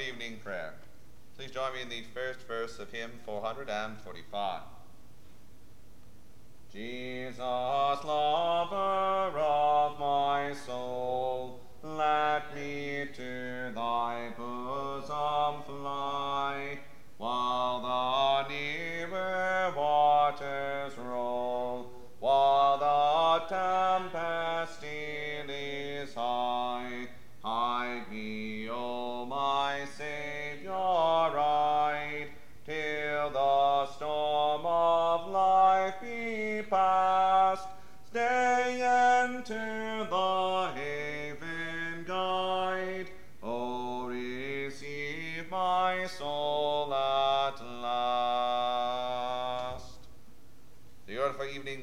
evening prayer. Please join me in the first verse of hymn 445. Jesus, lover of my soul, let me to thy bosom fly, while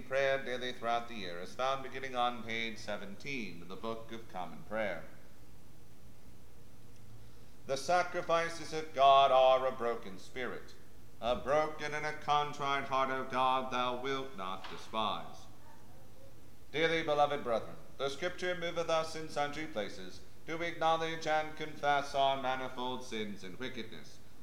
prayer daily throughout the year is found beginning on page 17 of the Book of Common Prayer. The sacrifices of God are a broken spirit. A broken and a contrite heart, O God, thou wilt not despise. Dearly beloved brethren, the Scripture moveth us in sundry places to acknowledge and confess our manifold sins and wickedness,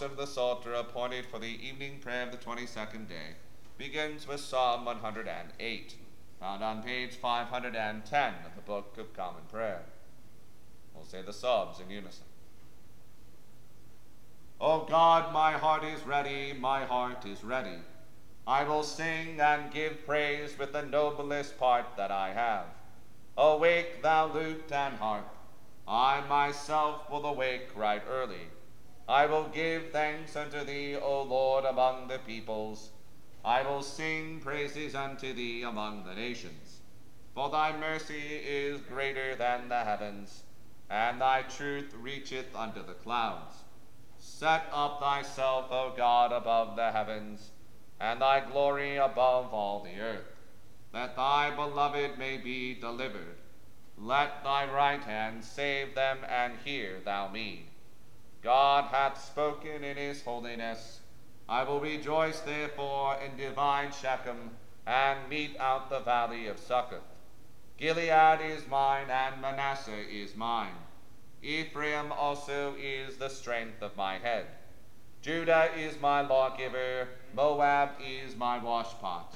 of the Psalter appointed for the evening prayer of the 22nd day begins with Psalm 108, found on page 510 of the Book of Common Prayer. We'll say the Psalms in unison. O God, my heart is ready, my heart is ready. I will sing and give praise with the noblest part that I have. Awake, thou lute and harp. I myself will awake right early. I will give thanks unto thee, O Lord, among the peoples. I will sing praises unto thee among the nations. For thy mercy is greater than the heavens, and thy truth reacheth unto the clouds. Set up thyself, O God, above the heavens, and thy glory above all the earth, that thy beloved may be delivered. Let thy right hand save them, and hear thou me. God hath spoken in his holiness. I will rejoice therefore in divine Shechem, and mete out the valley of Succoth. Gilead is mine, and Manasseh is mine. Ephraim also is the strength of my head. Judah is my lawgiver, Moab is my washpot.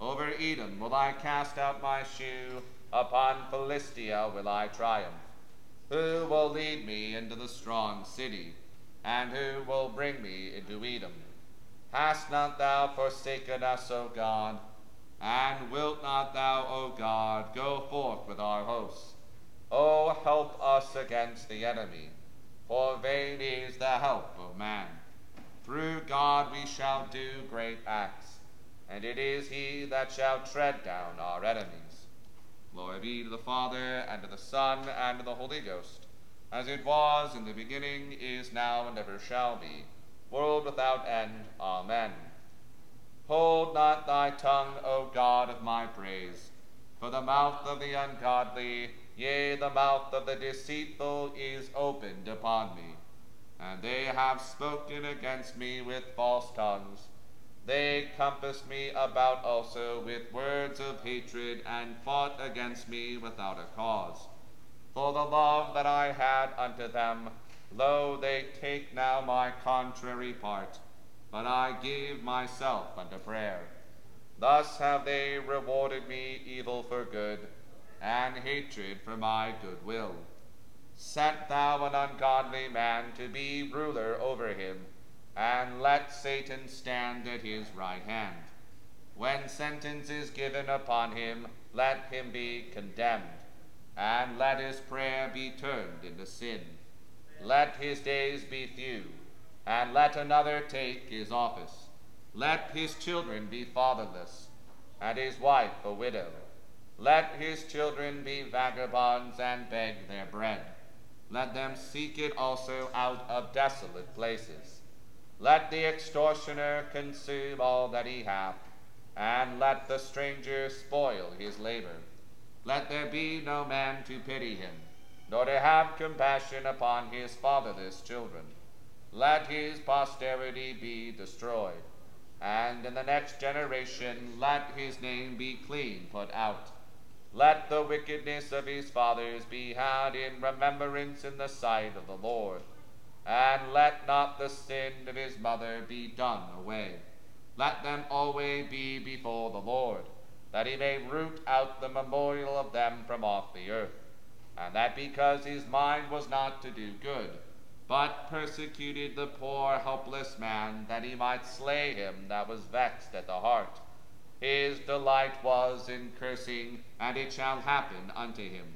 Over Edom will I cast out my shoe, upon Philistia will I triumph. Who will lead me into the strong city, and who will bring me into Edom? Hast not thou forsaken us, O God? And wilt not thou, O God, go forth with our hosts? O help us against the enemy, for vain is the help of man. Through God we shall do great acts, and it is he that shall tread down our enemies. Glory be to the Father, and to the Son, and to the Holy Ghost, as it was in the beginning, is now, and ever shall be, world without end. Amen. Hold not thy tongue, O God of my praise, for the mouth of the ungodly, yea, the mouth of the deceitful is opened upon me. And they have spoken against me with false tongues. They compassed me about also with words of hatred, and fought against me without a cause. For the love that I had unto them, lo, they take now my contrary part, but I give myself unto prayer. Thus have they rewarded me evil for good, and hatred for my good will. Set thou an ungodly man to be ruler over him, and let Satan stand at his right hand. When sentence is given upon him, let him be condemned, and let his prayer be turned into sin. Let his days be few, and let another take his office. Let his children be fatherless, and his wife a widow. Let his children be vagabonds and beg their bread. Let them seek it also out of desolate places. Let the extortioner consume all that he hath, and let the stranger spoil his labor. Let there be no man to pity him, nor to have compassion upon his fatherless children. Let his posterity be destroyed, and in the next generation let his name be clean put out. Let the wickedness of his fathers be had in remembrance in the sight of the Lord, and let not the sin of his mother be done away. Let them always be before the Lord, that he may root out the memorial of them from off the earth, and that because his mind was not to do good, but persecuted the poor helpless man, that he might slay him that was vexed at the heart. His delight was in cursing, and it shall happen unto him.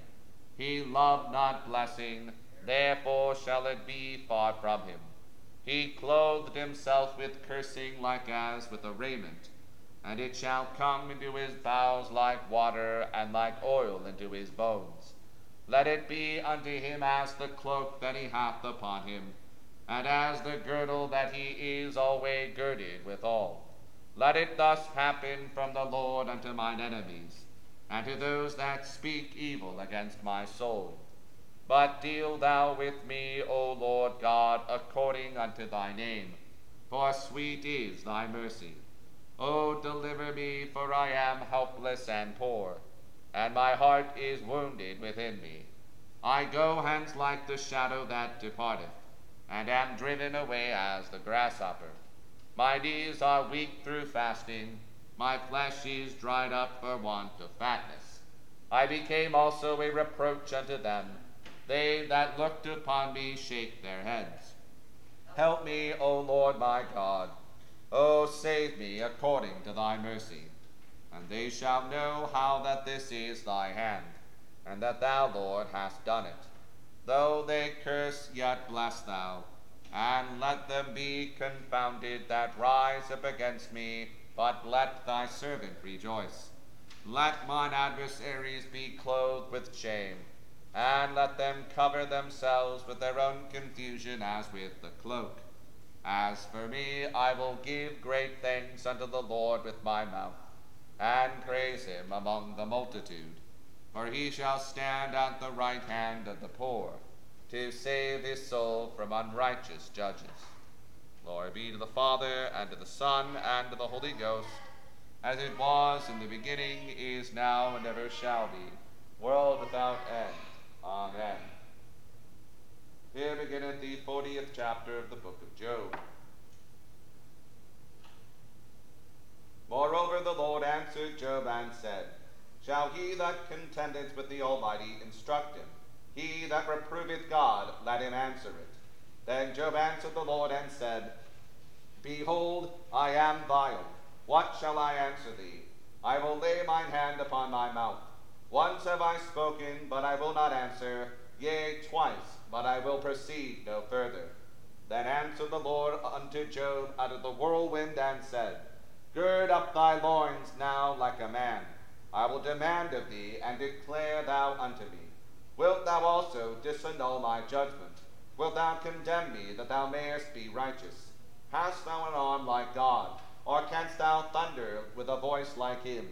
He loved not blessing, therefore shall it be far from him. He clothed himself with cursing like as with a raiment, and it shall come into his bowels like water, and like oil into his bones. Let it be unto him as the cloak that he hath upon him, and as the girdle that he is always girded withal. Let it thus happen from the Lord unto mine enemies, and to those that speak evil against my soul. But deal thou with me, O Lord God, according unto thy name, for sweet is thy mercy. O deliver me, for I am helpless and poor, and my heart is wounded within me. I go hence like the shadow that departeth, and am driven away as the grasshopper. My knees are weak through fasting, my flesh is dried up for want of fatness. I became also a reproach unto them. They that looked upon me shake their heads. Help me, O Lord my God. O save me according to thy mercy. And they shall know how that this is thy hand, and that thou, Lord, hast done it. Though they curse, yet bless thou. And let them be confounded that rise up against me, but let thy servant rejoice. Let mine adversaries be clothed with shame, and let them cover themselves with their own confusion as with the cloak. As for me, I will give great thanks unto the Lord with my mouth, and praise him among the multitude. For he shall stand at the right hand of the poor, to save his soul from unrighteous judges. Glory be to the Father, and to the Son, and to the Holy Ghost, as it was in the beginning, is now, and ever shall be, world without end. Amen. Here beginneth the fortieth chapter of the book of Job. Moreover, the Lord answered Job and said, Shall he that contendeth with the Almighty instruct him? He that reproveth God, let him answer it. Then Job answered the Lord and said, Behold, I am vile. What shall I answer thee? I will lay mine hand upon my mouth. Once have I spoken, but I will not answer, yea, twice, but I will proceed no further. Then answered the Lord unto Job out of the whirlwind and said, Gird up thy loins now like a man. I will demand of thee, and declare thou unto me. Wilt thou also disannul my judgment? Wilt thou condemn me, that thou mayest be righteous? Hast thou an arm like God, or canst thou thunder with a voice like him?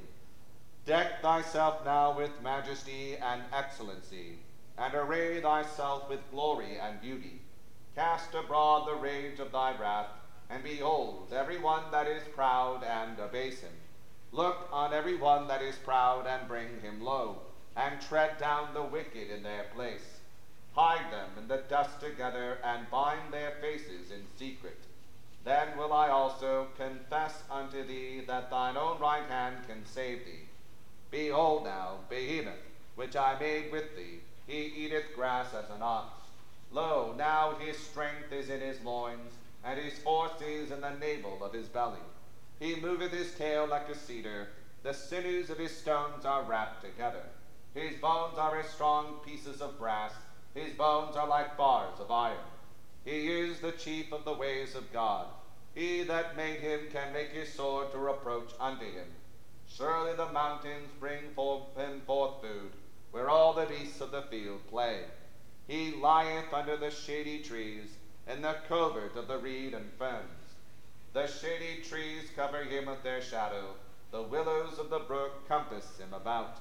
Deck thyself now with majesty and excellency, and array thyself with glory and beauty. Cast abroad the rage of thy wrath, and behold every one that is proud, and abase him. Look on every one that is proud, and bring him low, and tread down the wicked in their place. Hide them in the dust together, and bind their faces in secret. Then will I also confess unto thee that thine own right hand can save thee. Behold now, Behemoth, which I made with thee, he eateth grass as an ox. Lo, now his strength is in his loins, and his force is in the navel of his belly. He moveth his tail like a cedar, the sinews of his stones are wrapped together. His bones are as strong pieces of brass, his bones are like bars of iron. He is the chief of the ways of God. He that made him can make his sword to reproach unto him. Surely the mountains bring forth him forth food, where all the beasts of the field play. He lieth under the shady trees, in the covert of the reed and ferns. The shady trees cover him with their shadow, the willows of the brook compass him about.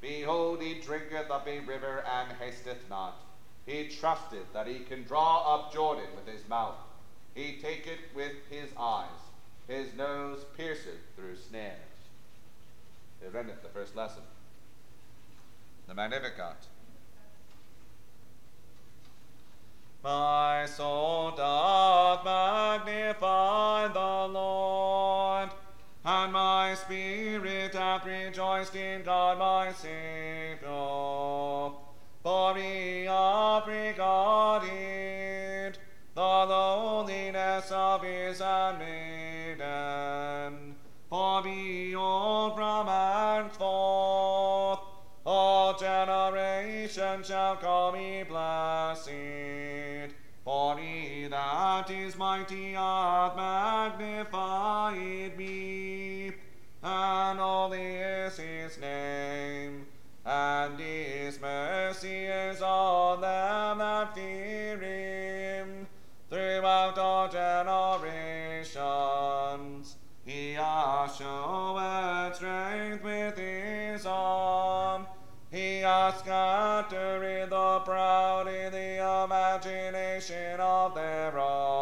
Behold, he drinketh up a river and hasteth not. He trusteth that he can draw up Jordan with his mouth. He taketh with his eyes. His nose pierceth through snares. Here endeth the first lesson. The Magnificat. My soul doth is mighty hath magnified me, and holy is his name, and his mercy is on them that fear him throughout all generations. He hath showed strength with his arm. He hath scattered the proud in the imagination of their hearts.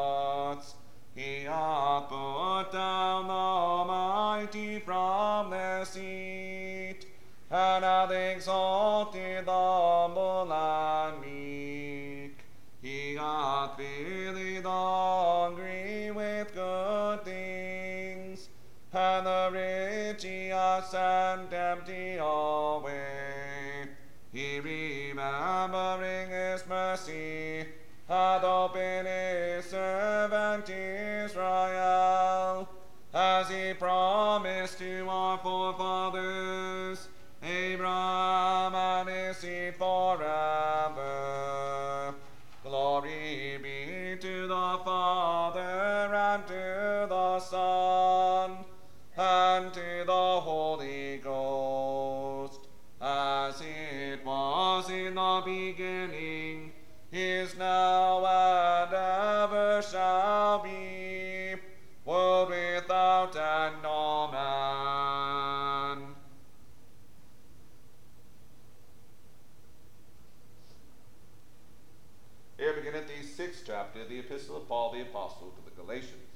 Put down the mighty from their seat, and hath exalted the humble and meek. He hath filled the hungry with good things, and the rich he hath sent empty away. He remembering his mercy, hath opened his servant Israel, 6th chapter of the Epistle of Paul the Apostle to the Galatians.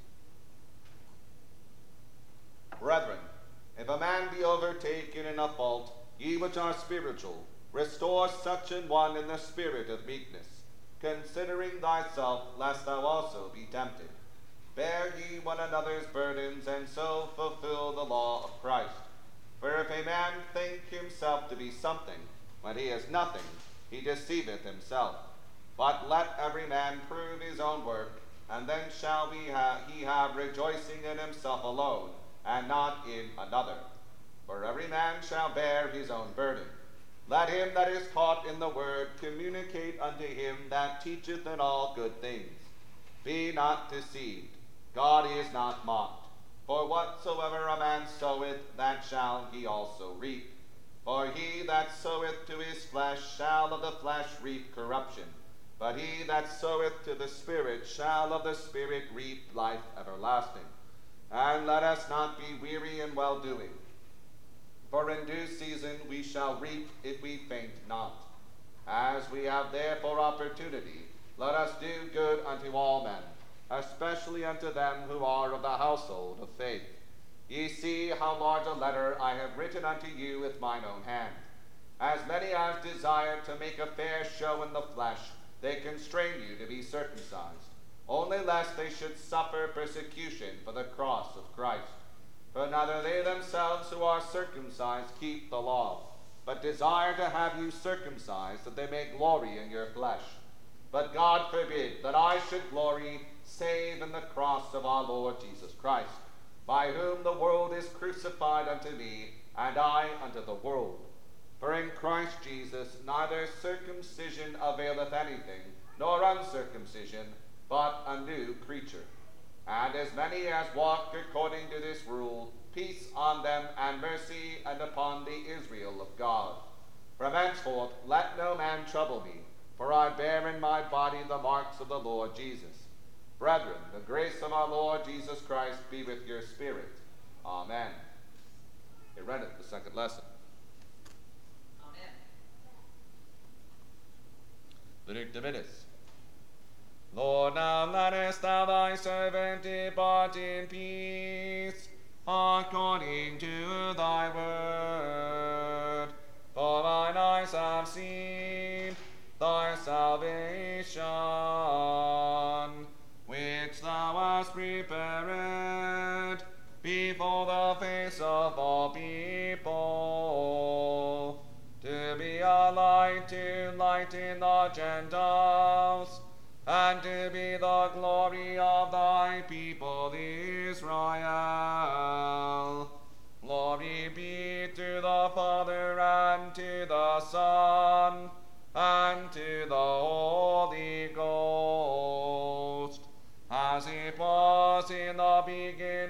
Brethren, if a man be overtaken in a fault, ye which are spiritual, restore such an one in the spirit of meekness, considering thyself, lest thou also be tempted. Bear ye one another's burdens, and so fulfill the law of Christ. For if a man think himself to be something, when he is nothing, he deceiveth himself. But let every man prove his own work, and then shall ha- he have rejoicing in himself alone, and not in another. For every man shall bear his own burden. Let him that is taught in the word communicate unto him that teacheth in all good things. Be not deceived. God is not mocked. For whatsoever a man soweth, that shall he also reap. For he that soweth to his flesh shall of the flesh reap corruption. But he that soweth to the Spirit shall of the Spirit reap life everlasting. And let us not be weary in well doing. For in due season we shall reap if we faint not. As we have therefore opportunity, let us do good unto all men, especially unto them who are of the household of faith. Ye see how large a letter I have written unto you with mine own hand. As many as desire to make a fair show in the flesh, they constrain you to be circumcised, only lest they should suffer persecution for the cross of Christ. For neither they themselves who are circumcised keep the law, but desire to have you circumcised, that they may glory in your flesh. But God forbid that I should glory save in the cross of our Lord Jesus Christ, by whom the world is crucified unto me, and I unto the world. For in Christ Jesus neither circumcision availeth anything, nor uncircumcision, but a new creature. And as many as walk according to this rule, peace on them and mercy and upon the Israel of God. From henceforth let no man trouble me, for I bear in my body the marks of the Lord Jesus. Brethren, the grace of our Lord Jesus Christ be with your spirit. Amen. Here readeth the second lesson. Dimittis. Lord, now lettest thou thy servant depart in peace, according to thy word. For mine eyes have seen thy salvation, the Gentiles and to be the glory of thy people Israel. Glory be to the Father and to the Son and to the Holy Ghost, as it was in the beginning,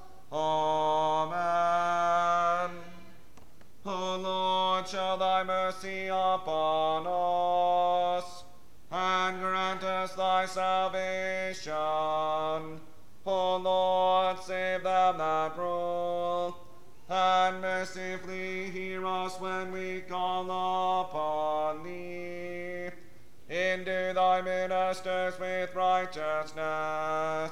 Amen. O Lord, show thy mercy upon us, and grant us thy salvation. O Lord, save them that rule, and mercifully hear us when we call upon thee. Endue thy ministers with righteousness,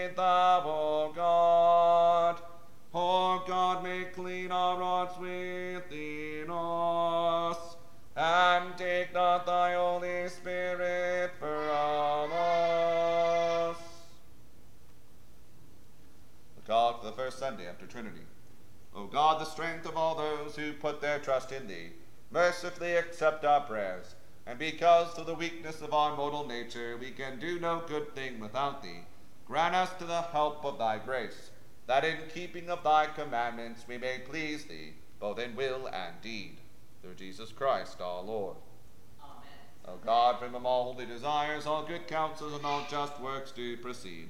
The the first Sunday after Trinity. O God, the strength of all those who put their trust in thee, mercifully accept our prayers. And because through the weakness of our mortal nature we can do no good thing without thee, grant us to the help of thy grace, that in keeping of thy commandments we may please thee, both in will and deed. Through Jesus Christ our Lord. Amen. O God, from whom all holy desires, all good counsels, and all just works do proceed,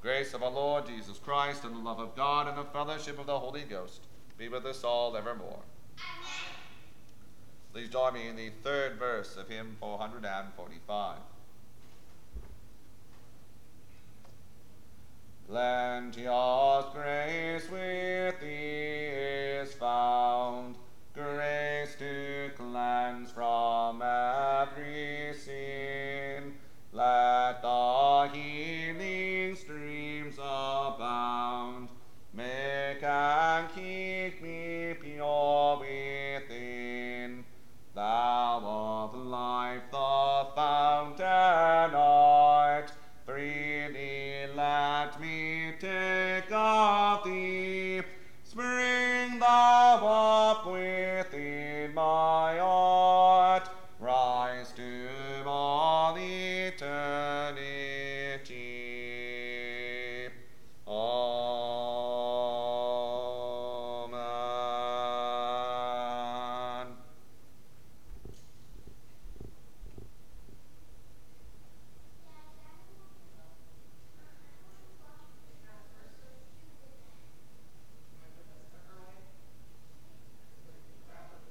Grace of our Lord Jesus Christ and the love of God and the fellowship of the Holy Ghost be with us all evermore. Amen. Please join me in the third verse of hymn 445. Plenteous grace with thee is found, grace to cleanse from every sin. Let the